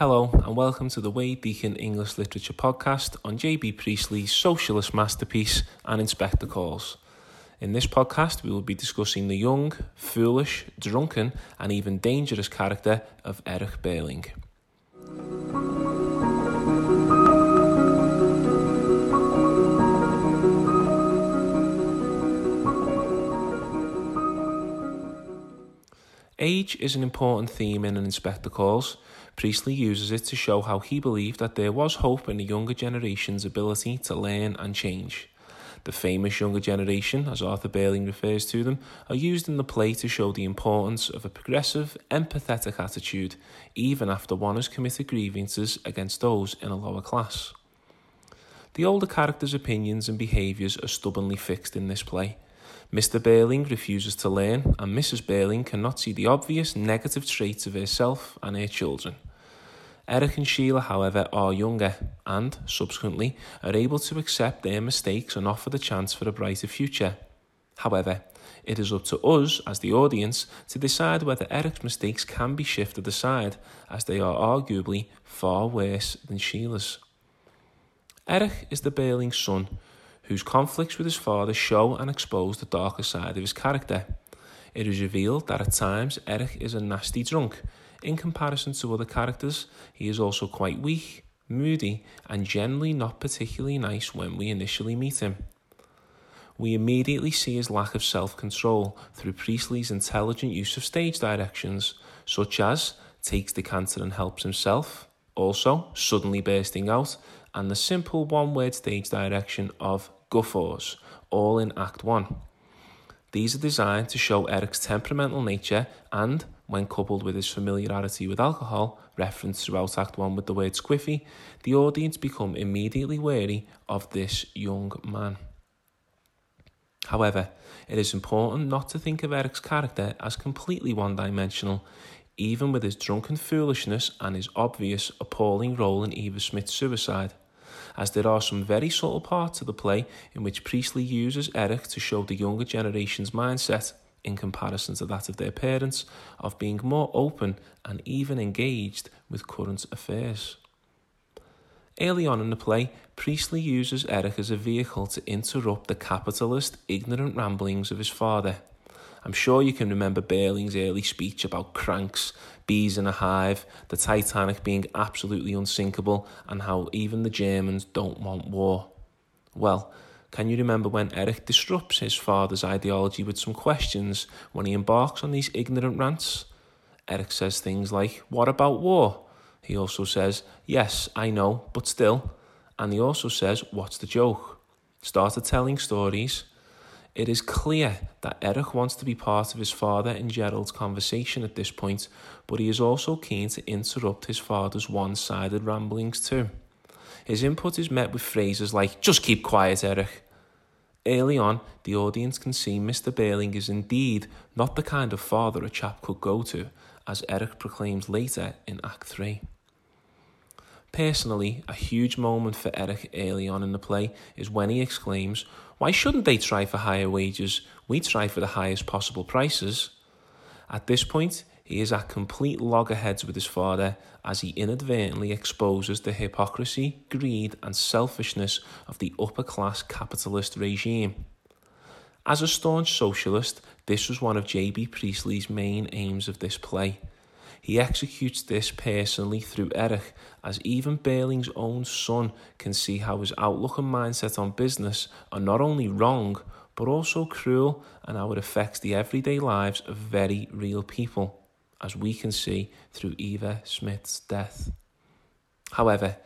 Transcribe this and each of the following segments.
Hello, and welcome to the Way Deacon English Literature Podcast on J.B. Priestley's socialist masterpiece An Inspector Calls. In this podcast, we will be discussing the young, foolish, drunken, and even dangerous character of Eric Birling. Age is an important theme in an Inspector Calls. Priestley uses it to show how he believed that there was hope in the younger generation's ability to learn and change. The famous younger generation, as Arthur Birling refers to them, are used in the play to show the importance of a progressive, empathetic attitude, even after one has committed grievances against those in a lower class. The older characters' opinions and behaviours are stubbornly fixed in this play. Mr. Birling refuses to learn, and Mrs. Birling cannot see the obvious negative traits of herself and her children. Eric and Sheila, however, are younger and, subsequently, are able to accept their mistakes and offer the chance for a brighter future. However, it is up to us, as the audience, to decide whether Eric's mistakes can be shifted aside, as they are arguably far worse than Sheila's. Eric is the Birling son, whose conflicts with his father show and expose the darker side of his character. It is revealed that at times Eric is a nasty drunk. In comparison to other characters, he is also quite weak, moody, and generally not particularly nice when we initially meet him. We immediately see his lack of self control through Priestley's intelligent use of stage directions, such as takes the canter and helps himself, also suddenly bursting out, and the simple one word stage direction of guffaws, all in Act 1. These are designed to show Eric's temperamental nature and, when coupled with his familiarity with alcohol, referenced throughout Act 1 with the word squiffy, the audience become immediately wary of this young man. However, it is important not to think of Eric's character as completely one dimensional, even with his drunken foolishness and his obvious, appalling role in Eva Smith's suicide as there are some very subtle parts of the play in which Priestley uses Eric to show the younger generation's mindset, in comparison to that of their parents, of being more open and even engaged with current affairs. Early on in the play, Priestley uses Eric as a vehicle to interrupt the capitalist, ignorant ramblings of his father. I'm sure you can remember Birling's early speech about cranks, bees in a hive, the Titanic being absolutely unsinkable, and how even the Germans don't want war. Well, can you remember when Eric disrupts his father's ideology with some questions when he embarks on these ignorant rants? Eric says things like, What about war? He also says, Yes, I know, but still. And he also says, What's the joke? Started telling stories it is clear that Eric wants to be part of his father and Gerald's conversation at this point, but he is also keen to interrupt his father's one sided ramblings too. His input is met with phrases like, just keep quiet, Eric. Early on, the audience can see Mr. Birling is indeed not the kind of father a chap could go to, as Eric proclaims later in Act 3. Personally, a huge moment for Eric early on in the play is when he exclaims, Why shouldn't they try for higher wages? We try for the highest possible prices. At this point, he is at complete loggerheads with his father as he inadvertently exposes the hypocrisy, greed, and selfishness of the upper class capitalist regime. As a staunch socialist, this was one of J.B. Priestley's main aims of this play he executes this personally through Eric, as even Birling's own son can see how his outlook and mindset on business are not only wrong, but also cruel, and how it affects the everyday lives of very real people, as we can see through Eva Smith's death. However,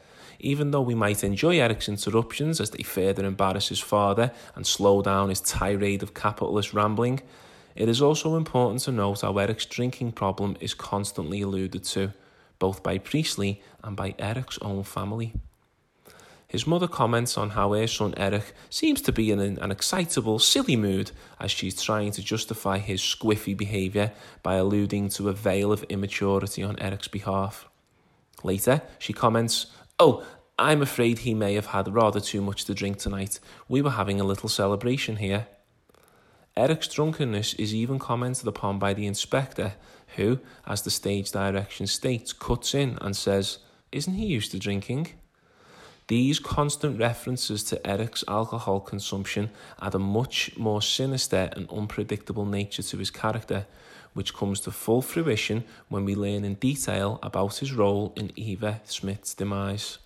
even though we might enjoy Eric's interruptions as they further embarrass his father and slow down his tirade of capitalist rambling, it is also important to note how Eric's drinking problem is constantly alluded to, both by Priestley and by Eric's own family. His mother comments on how her son Eric seems to be in an, an, excitable, silly mood as she's trying to justify his squiffy behaviour by alluding to a veil of immaturity on Eric's behalf. Later, she comments, Oh, I'm afraid he may have had rather too much to drink tonight. We were having a little celebration here. Eric's drunkenness is even commented upon by the inspector, who, as the stage direction states, cuts in and says, Isn't he used to drinking? These constant references to Eric's alcohol consumption add a much more sinister and unpredictable nature to his character, which comes to full fruition when we learn in detail about his role in Eva Smith's demise.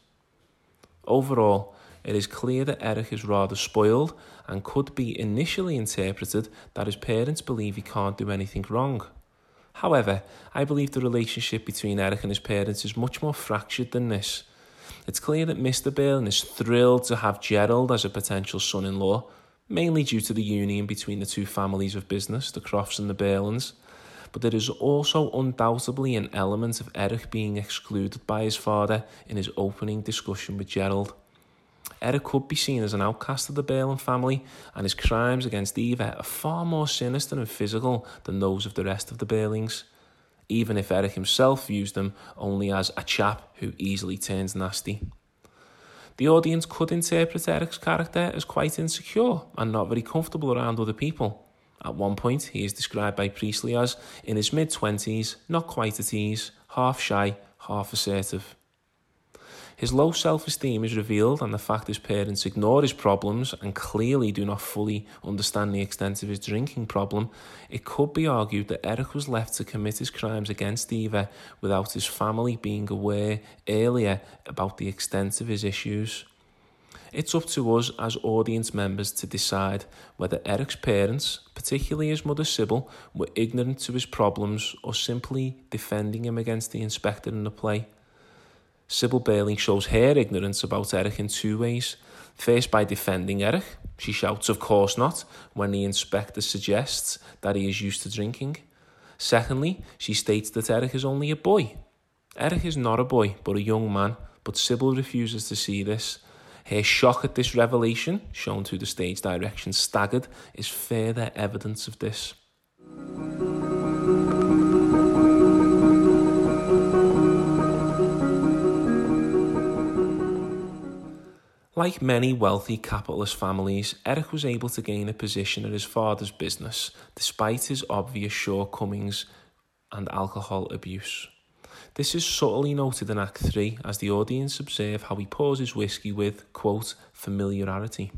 Overall, it is clear that Eric is rather spoiled and could be initially interpreted that his parents believe he can't do anything wrong. However, I believe the relationship between Eric and his parents is much more fractured than this. It's clear that Mr. Birling is thrilled to have Gerald as a potential son in law, mainly due to the union between the two families of business, the Crofts and the Birlings. But there is also undoubtedly an element of Eric being excluded by his father in his opening discussion with Gerald. Eric could be seen as an outcast of the Birling family, and his crimes against Eva are far more sinister and physical than those of the rest of the Birlings, even if Eric himself views them only as a chap who easily turns nasty. The audience could interpret Eric's character as quite insecure and not very comfortable around other people. At one point, he is described by Priestley as in his mid 20s, not quite at ease, half shy, half assertive. His low self esteem is revealed, and the fact his parents ignore his problems and clearly do not fully understand the extent of his drinking problem, it could be argued that Eric was left to commit his crimes against Eva without his family being aware earlier about the extent of his issues. It's up to us as audience members to decide whether Eric's parents, particularly his mother Sybil, were ignorant to his problems or simply defending him against the inspector in the play. Sybil Birling shows her ignorance about Eric in two ways. First, by defending Eric. She shouts, Of course not, when the inspector suggests that he is used to drinking. Secondly, she states that Eric is only a boy. Eric is not a boy, but a young man, but Sybil refuses to see this. Her shock at this revelation, shown through the stage direction staggered, is further evidence of this. Like many wealthy capitalist families, Eric was able to gain a position at his father's business despite his obvious shortcomings and alcohol abuse. This is subtly noted in Act 3 as the audience observe how he pours his whiskey with, quote, familiarity.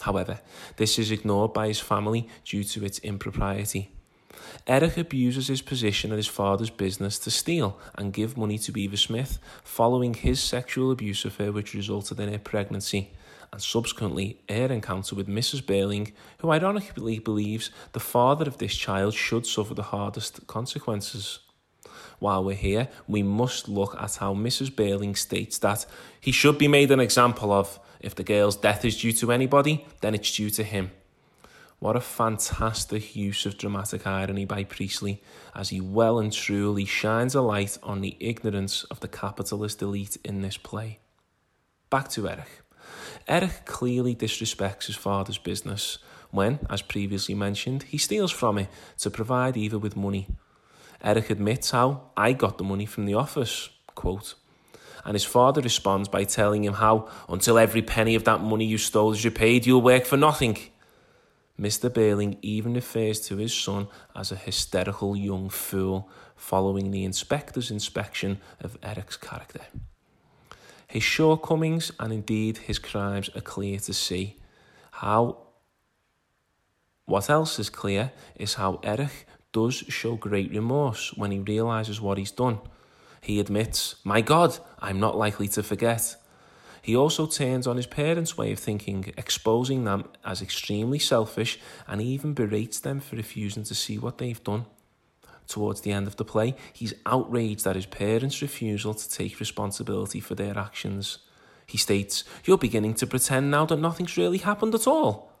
However, this is ignored by his family due to its impropriety. Eric abuses his position at his father's business to steal and give money to Eva Smith following his sexual abuse of her, which resulted in her pregnancy, and subsequently her encounter with Mrs. Birling, who ironically believes the father of this child should suffer the hardest consequences. While we're here, we must look at how Mrs. Birling states that he should be made an example of. If the girl's death is due to anybody, then it's due to him. What a fantastic use of dramatic irony by Priestley as he well and truly shines a light on the ignorance of the capitalist elite in this play. Back to Eric. Eric clearly disrespects his father's business when, as previously mentioned, he steals from it to provide Eva with money. Eric admits how I got the money from the office, quote, and his father responds by telling him how, until every penny of that money you stole is repaid, you'll work for nothing. Mr. Birling even refers to his son as a hysterical young fool following the inspector's inspection of Eric's character. His shortcomings and indeed his crimes are clear to see. How what else is clear is how Eric does show great remorse when he realizes what he's done. He admits, My God, I'm not likely to forget. He also turns on his parents' way of thinking, exposing them as extremely selfish, and even berates them for refusing to see what they've done. Towards the end of the play, he's outraged at his parents' refusal to take responsibility for their actions. He states, You're beginning to pretend now that nothing's really happened at all.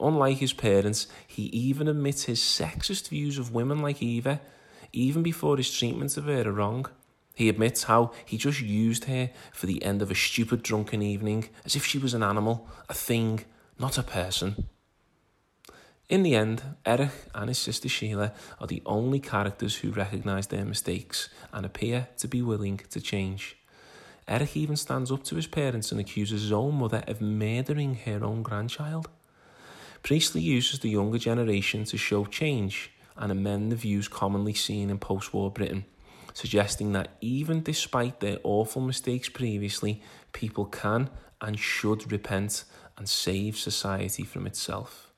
Unlike his parents, he even admits his sexist views of women like Eva, even before his treatment of her are wrong. He admits how he just used her for the end of a stupid drunken evening, as if she was an animal, a thing, not a person. In the end, Eric and his sister Sheila are the only characters who recognise their mistakes and appear to be willing to change. Eric even stands up to his parents and accuses his own mother of murdering her own grandchild. Priestley uses the younger generation to show change and amend the views commonly seen in post war Britain, suggesting that even despite their awful mistakes previously, people can and should repent and save society from itself.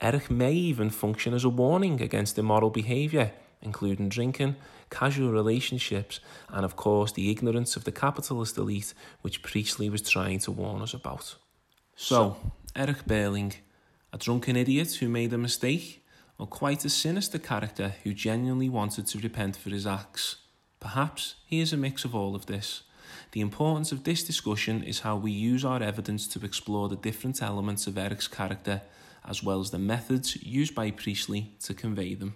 Eric may even function as a warning against immoral behaviour, including drinking, casual relationships, and of course the ignorance of the capitalist elite which Priestley was trying to warn us about. So, Eric Birling, a drunken idiot who made a mistake, or quite a sinister character who genuinely wanted to repent for his acts? Perhaps he is a mix of all of this. The importance of this discussion is how we use our evidence to explore the different elements of Eric's character, as well as the methods used by Priestley to convey them.